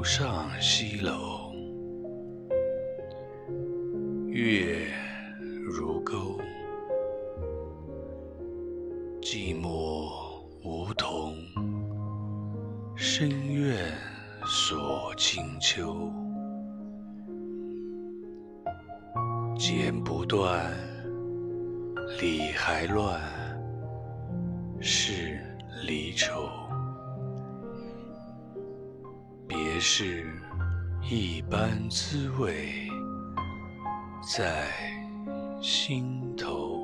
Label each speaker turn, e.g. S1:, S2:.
S1: 楼上西楼，月如钩，寂寞梧桐，深院锁清秋。剪不断，理还乱，是离愁。是一般滋味，在心头。